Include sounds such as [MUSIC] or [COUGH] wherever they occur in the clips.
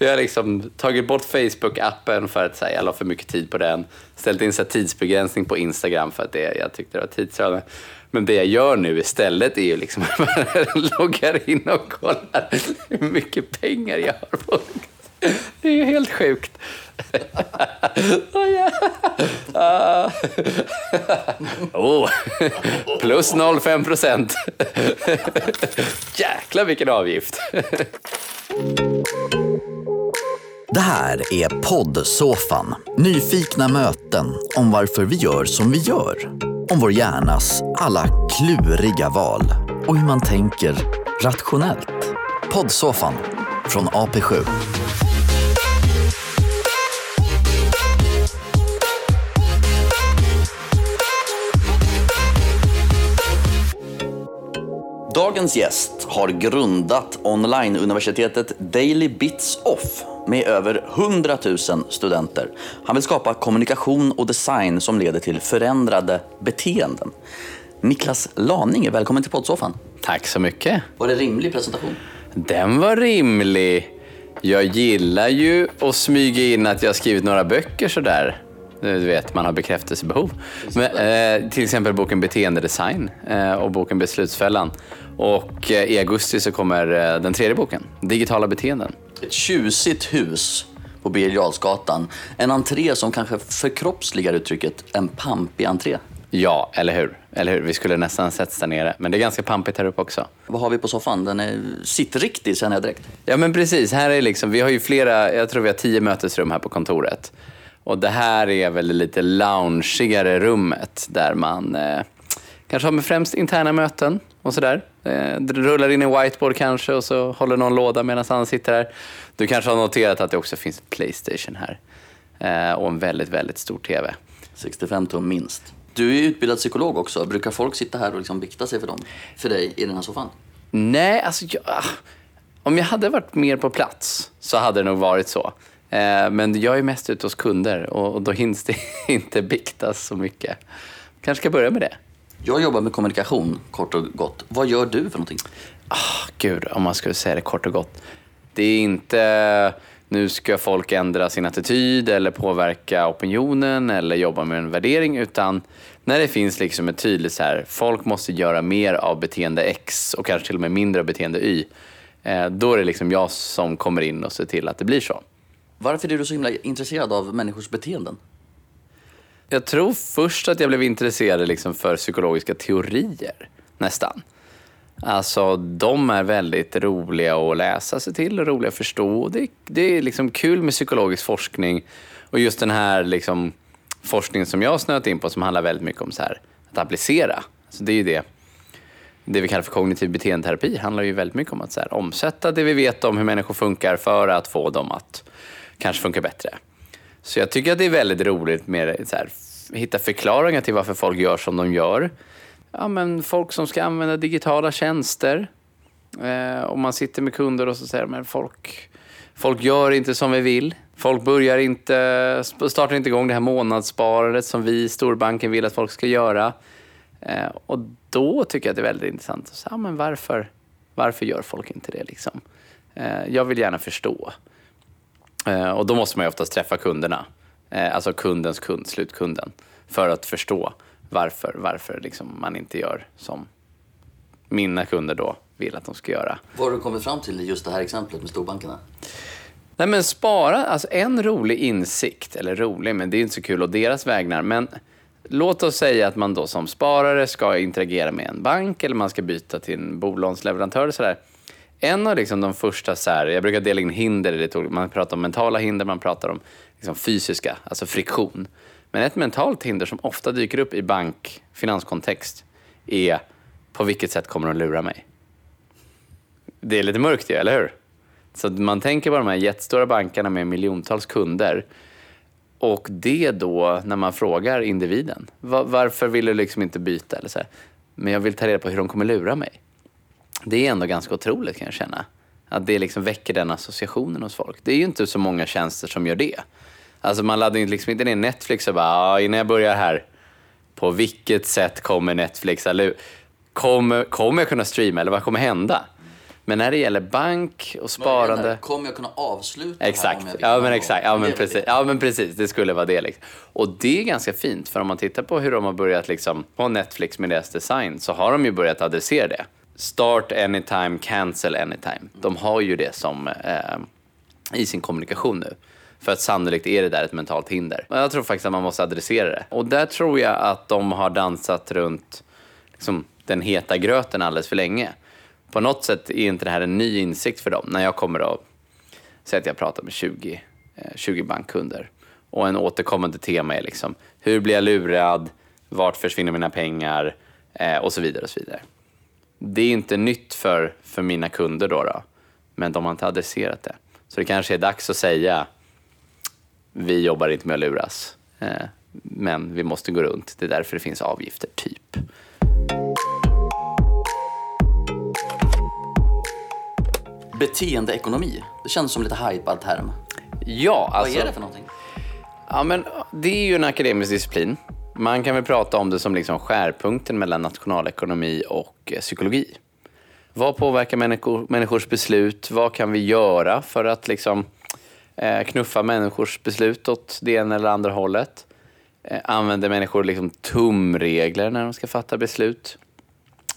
Vi har liksom tagit bort Facebook-appen för att säga, jag la för mycket tid på den. Ställt in så här tidsbegränsning på Instagram för att det, jag tyckte det var tidsödande. Men det jag gör nu istället är ju liksom att jag [LAUGHS] loggar in och kollar hur mycket pengar jag har på Det är ju helt sjukt. oh, yeah. uh. oh. Plus 0,5 procent. Jäklar vilken avgift. Det här är poddsoffan. Nyfikna möten om varför vi gör som vi gör. Om vår hjärnas alla kluriga val och hur man tänker rationellt. Poddsoffan från AP7. Dagens gäst har grundat onlineuniversitetet Daily Bits Off med över 100 000 studenter. Han vill skapa kommunikation och design som leder till förändrade beteenden. Niklas Laning, välkommen till poddsoffan. Tack så mycket. Var det rimlig presentation? Den var rimlig. Jag gillar ju att smyga in att jag har skrivit några böcker sådär. Du vet, man har bekräftelsebehov. Men, eh, till exempel boken Beteendedesign eh, och boken Beslutsfällan. Och eh, i augusti så kommer eh, den tredje boken, Digitala beteenden. Ett tjusigt hus på Birger En entré som kanske förkroppsligar uttrycket en pampig entré. Ja, eller hur? Eller hur? Vi skulle nästan setts där nere. Men det är ganska pampigt här uppe också. Vad har vi på soffan? Den är sittriktig känner jag direkt. Ja, men precis. Här är liksom, vi har ju flera, jag tror vi har tio mötesrum här på kontoret. Och det här är väl lite loungeigare rummet där man eh, kanske har med främst interna möten och sådär. Eh, rullar in en whiteboard kanske och så håller någon låda medan han sitter här. Du kanske har noterat att det också finns Playstation här. Eh, och en väldigt, väldigt stor TV. 65 tum minst. Du är utbildad psykolog också. Brukar folk sitta här och liksom vikta sig för dem? För dig i den här soffan? Nej, alltså jag, om jag hade varit mer på plats så hade det nog varit så. Eh, men jag är mest ute hos kunder och då hinns det [LAUGHS] inte biktas så mycket. Kanske ska börja med det. Jag jobbar med kommunikation, kort och gott. Vad gör du för någonting? Oh, Gud, om man skulle säga det kort och gott. Det är inte nu ska folk ändra sin attityd eller påverka opinionen eller jobba med en värdering, utan när det finns liksom ett tydligt så här, folk måste göra mer av beteende X och kanske till och med mindre av beteende Y, eh, då är det liksom jag som kommer in och ser till att det blir så. Varför är du så himla intresserad av människors beteenden? Jag tror först att jag blev intresserad liksom för psykologiska teorier, nästan. Alltså, de är väldigt roliga att läsa sig till och roliga att förstå. Det, det är liksom kul med psykologisk forskning och just den här liksom, forskningen som jag har snöat in på som handlar väldigt mycket om så här, att applicera. Alltså, det är ju det. Det vi kallar för kognitiv beteendeterapi handlar ju väldigt mycket om att så här, omsätta det vi vet om hur människor funkar för att få dem att kanske funka bättre. Så jag tycker att det är väldigt roligt med så här, hitta förklaringar till varför folk gör som de gör. Ja, men folk som ska använda digitala tjänster. Eh, och man sitter med kunder och så säger men folk, folk gör inte som vi vill. Folk börjar inte, startar inte igång det här månadssparandet som vi i storbanken vill att folk ska göra. Eh, och då tycker jag att det är väldigt intressant. Så, ja, men varför, varför gör folk inte det? Liksom? Eh, jag vill gärna förstå. Eh, och då måste man ju oftast träffa kunderna, eh, alltså kundens kund, slutkunden, för att förstå varför, varför liksom man inte gör som mina kunder då vill att de ska göra. Vad har du kommit fram till i just det här exemplet med storbankerna? Nej men spara, alltså en rolig insikt, eller rolig, men det är inte så kul å deras vägnar, men låt oss säga att man då som sparare ska interagera med en bank eller man ska byta till en bolånsleverantör och sådär. En av liksom de första, så här, jag brukar dela in hinder i man pratar om mentala hinder, man pratar om liksom fysiska, alltså friktion. Men ett mentalt hinder som ofta dyker upp i bank, finanskontext är på vilket sätt kommer de lura mig? Det är lite mörkt ju, eller hur? Så man tänker på de här jättestora bankerna med miljontals kunder och det då när man frågar individen, varför vill du liksom inte byta? Eller så här, men jag vill ta reda på hur de kommer lura mig. Det är ändå ganska otroligt kan jag känna. Att det liksom väcker den associationen hos folk. Det är ju inte så många tjänster som gör det. Alltså man laddar ju liksom inte ner Netflix och bara, ah, innan jag börjar här, på vilket sätt kommer Netflix att kommer, kommer jag kunna streama eller vad kommer hända? Men när det gäller bank och sparande... Kommer jag kunna avsluta det här Exakt, om jag ja men exakt, ja men, precis, ja men precis, det skulle vara det. Liksom. Och det är ganska fint, för om man tittar på hur de har börjat liksom, på Netflix med deras design, så har de ju börjat adressera det. Start anytime, cancel anytime. De har ju det som eh, i sin kommunikation nu. För att sannolikt är det där ett mentalt hinder. Men jag tror faktiskt att man måste adressera det. Och där tror jag att de har dansat runt liksom, den heta gröten alldeles för länge. På något sätt är inte det här en ny insikt för dem. När jag kommer att säger att jag pratar med 20, eh, 20 bankkunder och en återkommande tema är liksom hur blir jag lurad, vart försvinner mina pengar eh, och så vidare. och så vidare. Det är inte nytt för, för mina kunder då, då, men de har inte adresserat det. Så det kanske är dags att säga vi jobbar inte med att luras, eh, men vi måste gå runt. Det är därför det finns avgifter, typ. Beteendeekonomi, det känns som lite hypad term. Ja, alltså... Vad är det för någonting? Ja, men det är ju en akademisk disciplin. Man kan väl prata om det som liksom skärpunkten mellan nationalekonomi och eh, psykologi. Vad påverkar människor, människors beslut? Vad kan vi göra för att liksom, eh, knuffa människors beslut åt det ena eller andra hållet? Eh, använder människor liksom tumregler när de ska fatta beslut?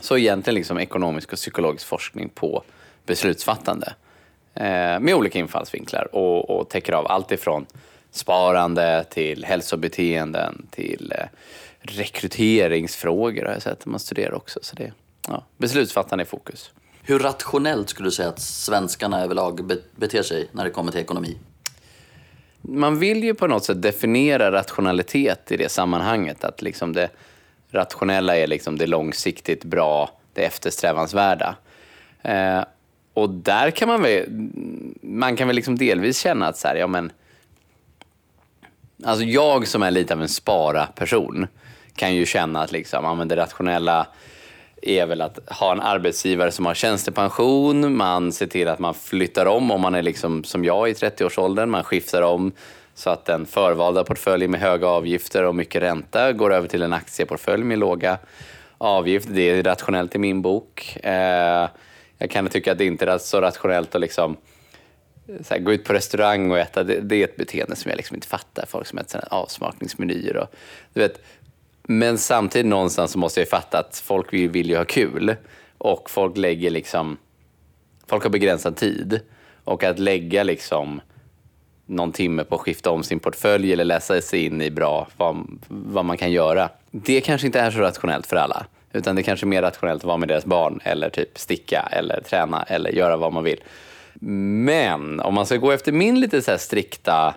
Så egentligen liksom ekonomisk och psykologisk forskning på beslutsfattande. Eh, med olika infallsvinklar och, och täcker av allt ifrån sparande till hälsobeteenden till eh, rekryteringsfrågor har jag sett att man studerar också. Så det, ja, beslutsfattande i fokus. Hur rationellt skulle du säga att svenskarna överlag be- beter sig när det kommer till ekonomi? Man vill ju på något sätt definiera rationalitet i det sammanhanget. Att liksom det rationella är liksom det långsiktigt bra, det eftersträvansvärda. Eh, och där kan man väl, man kan väl liksom delvis känna att så här, ja men, alltså jag som är lite av en spara-person kan ju känna att liksom, ja, det rationella är väl att ha en arbetsgivare som har tjänstepension, man ser till att man flyttar om om man är liksom som jag i 30-årsåldern, man skiftar om så att den förvalda portföljen med höga avgifter och mycket ränta går över till en aktieportfölj med låga avgifter. Det är rationellt i min bok. Eh, jag kan tycka att det inte är så rationellt att liksom så här, gå ut på restaurang och äta, det, det är ett beteende som jag liksom inte fattar. Folk som äter avsmakningsmenyer och du vet. Men samtidigt någonstans så måste jag ju fatta att folk vill, vill ju ha kul och folk lägger liksom, folk har begränsad tid och att lägga liksom någon timme på att skifta om sin portfölj eller läsa sig in i bra vad, vad man kan göra. Det kanske inte är så rationellt för alla. Utan det kanske är mer rationellt att vara med deras barn eller typ sticka eller träna eller göra vad man vill. Men om man ska gå efter min lite så här strikta,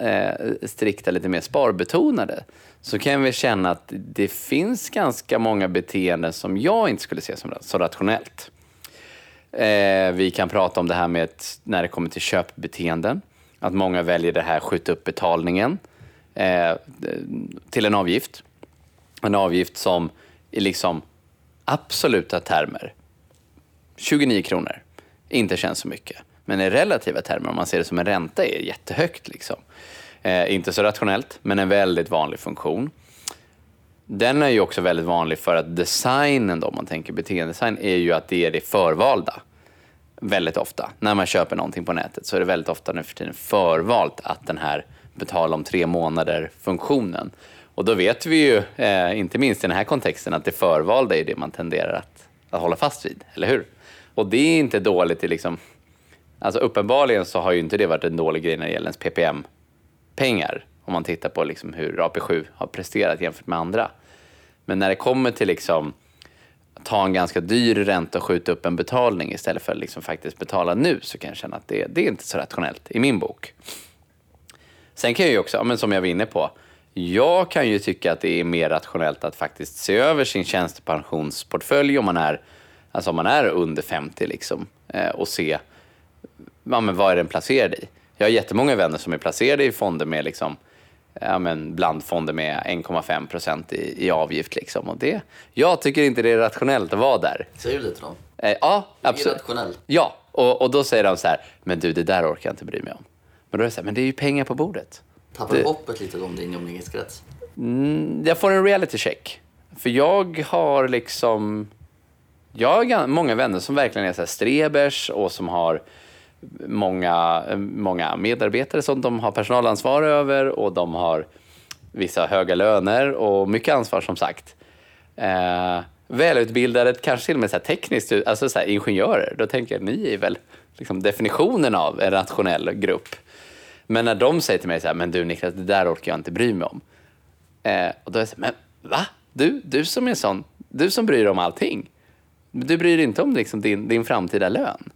eh, strikta, lite mer sparbetonade så kan vi känna att det finns ganska många beteenden som jag inte skulle se som så rationellt. Eh, vi kan prata om det här med ett, när det kommer till köpbeteenden. Att många väljer det här skjuta upp betalningen eh, till en avgift. En avgift som i liksom absoluta termer, 29 kronor, inte känns så mycket. Men i relativa termer, om man ser det som en ränta, är jättehögt. Liksom. Eh, inte så rationellt, men en väldigt vanlig funktion. Den är ju också väldigt vanlig för att designen, då, om man tänker beteendedesign, är ju att det är det förvalda. Väldigt ofta. När man köper någonting på nätet så är det väldigt ofta nu för tiden förvalt att den här betala om tre månader-funktionen. Och då vet vi ju, eh, inte minst i den här kontexten, att det förvalda är det man tenderar att, att hålla fast vid, eller hur? Och det är inte dåligt i liksom... Alltså uppenbarligen så har ju inte det varit en dålig grej när det gäller ens PPM-pengar. Om man tittar på liksom hur AP7 har presterat jämfört med andra. Men när det kommer till liksom ta en ganska dyr ränta och skjuta upp en betalning istället för att liksom faktiskt betala nu så kan jag känna att det, det är inte så rationellt i min bok. Sen kan jag ju också, men som jag var inne på, jag kan ju tycka att det är mer rationellt att faktiskt se över sin tjänstepensionsportfölj om man är, alltså om man är under 50 liksom, eh, och se ja, men vad är den placerad i. Jag har jättemånga vänner som är placerade i fonder med liksom, ja, men blandfonder med 1,5 procent i, i avgift. Liksom. Och det, jag tycker inte det är rationellt att vara där. Säger du lite då? Eh, ja, Det är absolut. rationellt. Ja, och, och då säger de så här, men du det där orkar jag inte bry mig om. Men då är det så här, men det är ju pengar på bordet. Tappar du Det- hoppet lite om din umgängeskrets? Jag får en reality check. För jag har liksom jag har många vänner som verkligen är så här strebers och som har många, många medarbetare som de har personalansvar över och de har vissa höga löner och mycket ansvar som sagt. Eh, välutbildade, kanske till och med så här tekniskt, alltså så här ingenjörer. Då tänker jag, ni är väl liksom definitionen av en rationell grupp. Men när de säger till mig så här, men du Niklas, det där orkar jag inte bry mig om. Eh, och då är jag så här, men va? Du, du som är sån, du som bryr dig om allting. Du bryr dig inte om liksom din, din framtida lön.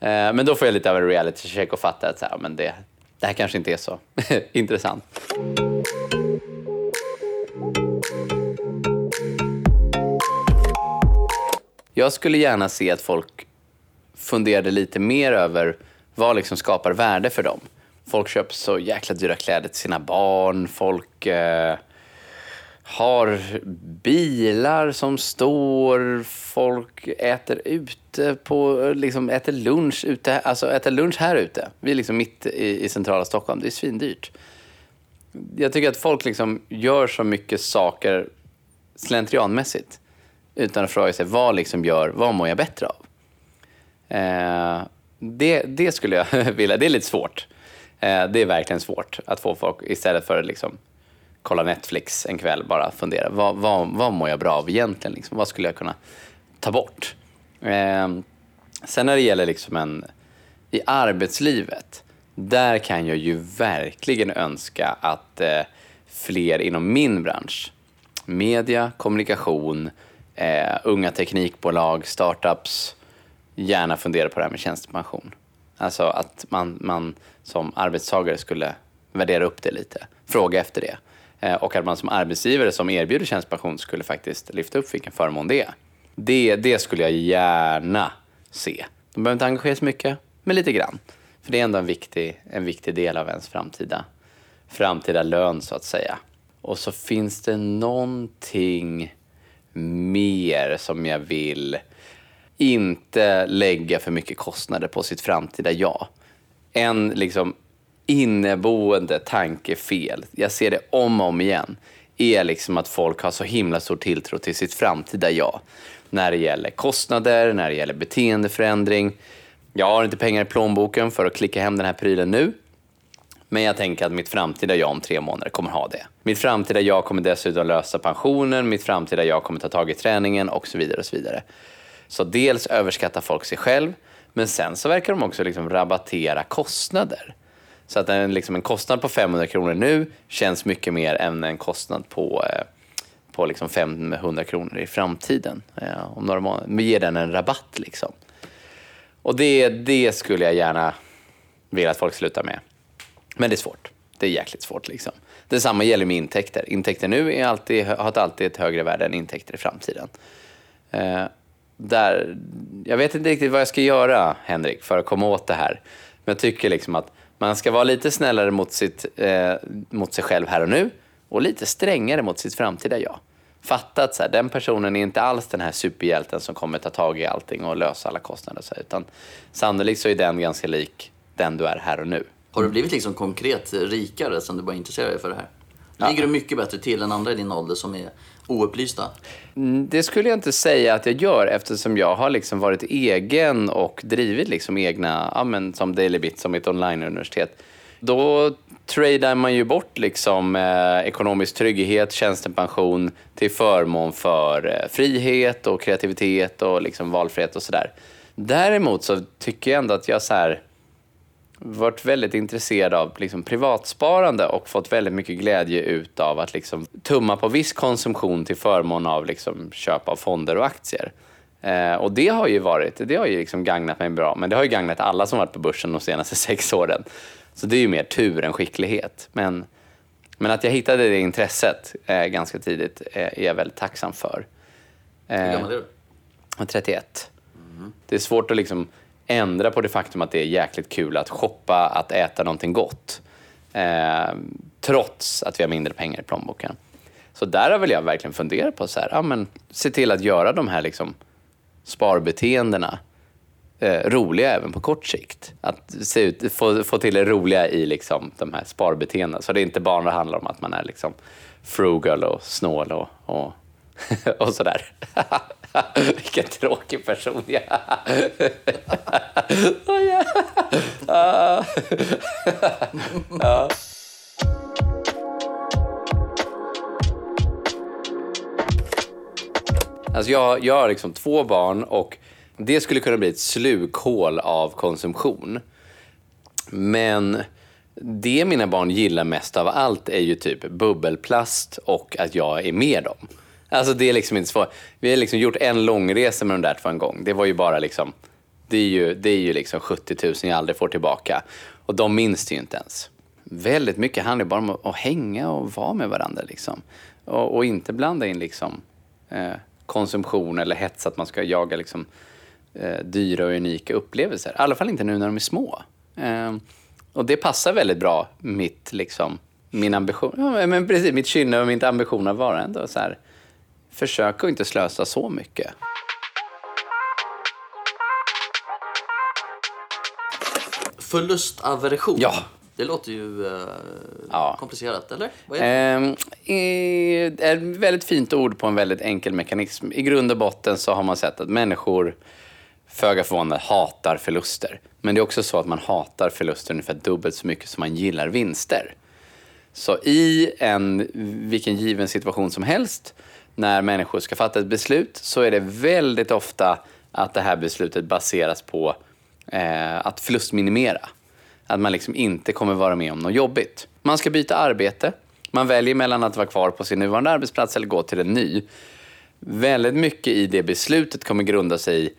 Eh, men då får jag lite av en reality check och fatta att så här, men det, det här kanske inte är så [LAUGHS] intressant. Jag skulle gärna se att folk funderade lite mer över vad liksom skapar värde för dem. Folk köper så jäkla dyra kläder till sina barn. Folk eh, har bilar som står. Folk äter ute på, liksom äter lunch ute, alltså äter lunch här ute. Vi är liksom mitt i, i centrala Stockholm. Det är svindyrt. Jag tycker att folk liksom gör så mycket saker slentrianmässigt utan att fråga sig vad liksom gör, vad mår jag bättre av? Eh, det, det skulle jag [LAUGHS] vilja, det är lite svårt. Eh, det är verkligen svårt att få folk, istället för att liksom, kolla Netflix en kväll, bara fundera, vad, vad, vad mår jag bra av egentligen? Liksom? Vad skulle jag kunna ta bort? Eh, sen när det gäller liksom en, i arbetslivet, där kan jag ju verkligen önska att eh, fler inom min bransch, media, kommunikation, eh, unga teknikbolag, startups, gärna funderar på det här med tjänstepension. Alltså att man, man som arbetstagare skulle värdera upp det lite, fråga efter det. Eh, och att man som arbetsgivare som erbjuder tjänstepension skulle faktiskt lyfta upp vilken förmån det är. Det, det skulle jag gärna se. De behöver inte engagera sig mycket, men lite grann. För det är ändå en viktig, en viktig del av ens framtida, framtida lön så att säga. Och så finns det någonting mer som jag vill inte lägga för mycket kostnader på sitt framtida jag. En liksom inneboende tankefel, jag ser det om och om igen, är liksom att folk har så himla stor tilltro till sitt framtida jag. När det gäller kostnader, när det gäller beteendeförändring. Jag har inte pengar i plånboken för att klicka hem den här prylen nu. Men jag tänker att mitt framtida jag om tre månader kommer ha det. Mitt framtida jag kommer dessutom lösa pensionen, mitt framtida jag kommer ta tag i träningen och så vidare. och Så vidare. Så dels överskattar folk sig själv, men sen så verkar de också liksom rabattera kostnader. Så att en, liksom en kostnad på 500 kronor nu känns mycket mer än en kostnad på, eh, på liksom 500 kronor i framtiden. Eh, om några månader. Men ger den en rabatt liksom. Och det, det skulle jag gärna vilja att folk slutar med. Men det är svårt. Det är jäkligt svårt. Liksom. Detsamma gäller med intäkter. Intäkter nu är alltid, har alltid ett högre värde än intäkter i framtiden. Eh, där, jag vet inte riktigt vad jag ska göra, Henrik, för att komma åt det här. Men jag tycker liksom att man ska vara lite snällare mot, sitt, eh, mot sig själv här och nu och lite strängare mot sitt framtida jag. Fatta att så här, den personen är inte alls den här superhjälten som kommer ta tag i allting och lösa alla kostnader. Så här, utan sannolikt så är den ganska lik den du är här och nu. Har du blivit liksom konkret rikare sen du började intressera dig för det här? Ligger du mycket bättre till än andra i din ålder som är oupplysta? Mm, Det skulle jag inte säga att jag gör eftersom jag har liksom varit egen och drivit liksom egna, ja, men som Daily Bit, som ett onlineuniversitet. Då tradar man ju bort liksom, eh, ekonomisk trygghet, tjänstepension till förmån för eh, frihet och kreativitet och liksom valfrihet och sådär. Däremot så tycker jag ändå att jag så här, varit väldigt intresserad av liksom privatsparande och fått väldigt mycket glädje ut av att liksom tumma på viss konsumtion till förmån av liksom köp av fonder och aktier. Eh, och det har ju varit, det har ju liksom gagnat mig bra, men det har ju gagnat alla som varit på börsen de senaste [LAUGHS] sex åren. Så det är ju mer tur än skicklighet. Men, men att jag hittade det intresset eh, ganska tidigt eh, är jag väldigt tacksam för. Hur Eh, gammal är du? jag är 31. Det är svårt att liksom ändra på det faktum att det är jäkligt kul att shoppa, att äta någonting gott. Eh, trots att vi har mindre pengar i plånboken. Så där har väl jag verkligen funderat på så här, ja, men, se till att göra de här liksom, sparbeteendena eh, roliga även på kort sikt. Att se ut, få, få till det roliga i liksom, de här sparbeteendena. Så det inte bara handlar om att man är liksom, frugal och snål och, och [LAUGHS] och sådär. [LAUGHS] Vilken tråkig person jag är. [LAUGHS] Oh, ah. ja. Alltså jag, jag har liksom två barn och det skulle kunna bli ett slukhål av konsumtion. Men det mina barn gillar mest av allt är ju typ bubbelplast och att jag är med dem. Alltså det är liksom inte svårt. Vi har liksom gjort en långresa med de där två en gång. Det var ju bara liksom, det är ju, det är ju liksom 70 000 jag aldrig får tillbaka. Och de minns det ju inte ens. Väldigt mycket handlar bara om att hänga och vara med varandra liksom. Och, och inte blanda in liksom eh, konsumtion eller hets att man ska jaga liksom, eh, dyra och unika upplevelser. I alla fall inte nu när de är små. Eh, och det passar väldigt bra mitt, liksom, min ambition, ja, men precis, mitt kynne och min ambition att vara ändå så här, försök att inte slösa så mycket. Förlustaversion. Ja. Det låter ju eh, Ja. komplicerat, eller? Vad är det? Eh, är ett väldigt fint ord på en väldigt enkel mekanism. I grund och botten så har man sett att människor, föga förvånande, hatar förluster. Men det är också så att man hatar förluster ungefär dubbelt så mycket som man gillar vinster. Så i en, vilken given situation som helst, när människor ska fatta ett beslut, så är det väldigt ofta att det här beslutet baseras på eh, att förlustminimera. Att man liksom inte kommer vara med om något jobbigt. Man ska byta arbete. Man väljer mellan att vara kvar på sin nuvarande arbetsplats eller gå till en ny. Väldigt mycket i det beslutet kommer grunda sig i,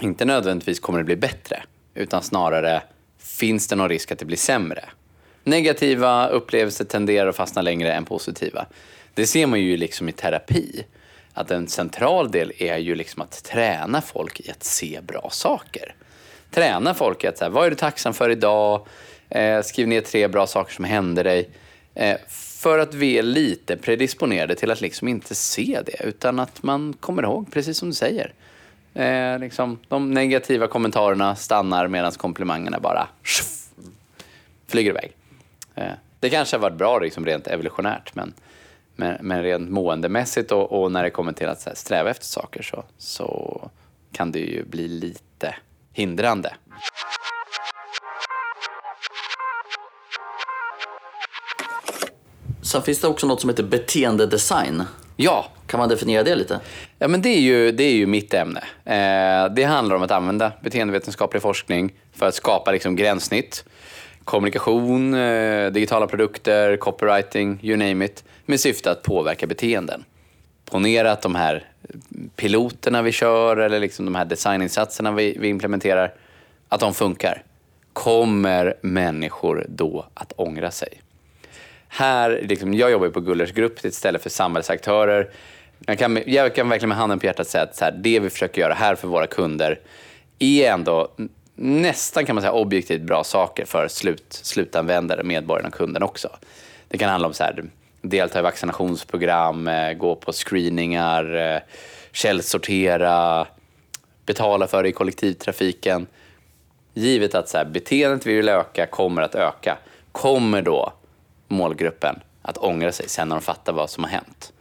inte nödvändigtvis kommer det bli bättre, utan snarare finns det någon risk att det blir sämre. Negativa upplevelser tenderar att fastna längre än positiva. Det ser man ju liksom i terapi. Att en central del är ju liksom att träna folk i att se bra saker. Träna folk i att säga, vad är du tacksam för idag? Eh, skriv ner tre bra saker som hände dig. Eh, för att vi är lite predisponerade till att liksom inte se det, utan att man kommer ihåg, precis som du säger. Eh, liksom, de negativa kommentarerna stannar medan komplimangerna bara flyger iväg. Eh, det kanske har varit bra liksom, rent evolutionärt, men, men, men rent måendemässigt och, och när det kommer till att här, sträva efter saker så, så kan det ju bli lite hindrande. Sen finns det också något som heter beteendedesign. Ja, Kan man definiera det lite? Ja, men det är ju, det är ju mitt ämne. Eh, det handlar om att använda beteendevetenskaplig forskning för att skapa liksom gränssnitt. Kommunikation, eh, digitala produkter, copywriting, you name it, med syfte att påverka beteenden. Ponera att de här piloterna vi kör eller liksom de här designinsatserna vi, vi implementerar, att de funkar. Kommer människor då att ångra sig? Här, liksom, jag jobbar ju på Gullers grupp, det är ett ställe för samhällsaktörer. Jag kan, jag kan verkligen med handen på hjärtat säga att så här, det vi försöker göra här för våra kunder är ändå nästan kan man säga objektivt bra saker för slut, slutanvändare, medborgarna och kunden också. Det kan handla om så här, delta i vaccinationsprogram, eh, gå på screeningar, eh, källsortera, betala för det i kollektivtrafiken. Givet att så här, beteendet vi vill öka kommer att öka, kommer då målgruppen att ångra sig sen när de fattar vad som har hänt?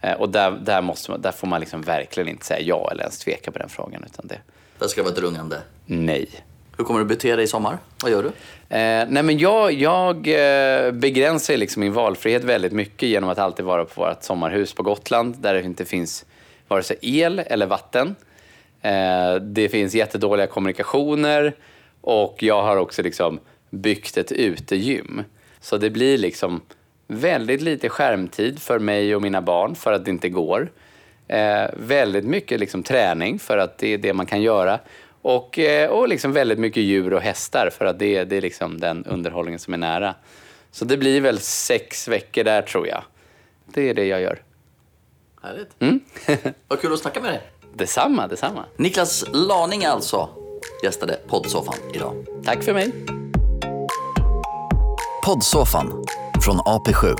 Eh, Och där, där, måste man, där får man liksom verkligen inte säga ja eller ens tveka på den frågan. Utan det, Det ska vara ett rungande. nej. Hur kommer du bete dig i sommar? Vad gör du? Eh, nej men jag, jag eh, begränsar liksom min valfrihet väldigt mycket genom att alltid vara på vårt sommarhus på Gotland där det inte finns vare sig el eller vatten. Eh, det finns jättedåliga kommunikationer och jag har också liksom byggt ett utegym. Så det blir liksom väldigt lite skärmtid för mig och mina barn för att det inte går. Eh, väldigt mycket liksom träning för att det är det man kan göra. Och, eh, och liksom väldigt mycket djur och hästar för att det, är- det är liksom den underhållningen som är nära. Så det blir väl sex veckor där tror jag. Det är det jag gör. Härligt. Mm. [LAUGHS] Vad kul att snacka med dig. Detsamma, detsamma. Niklas Laning alltså gästade poddsoffan idag. Tack för mig. Poddsoffan från AP7.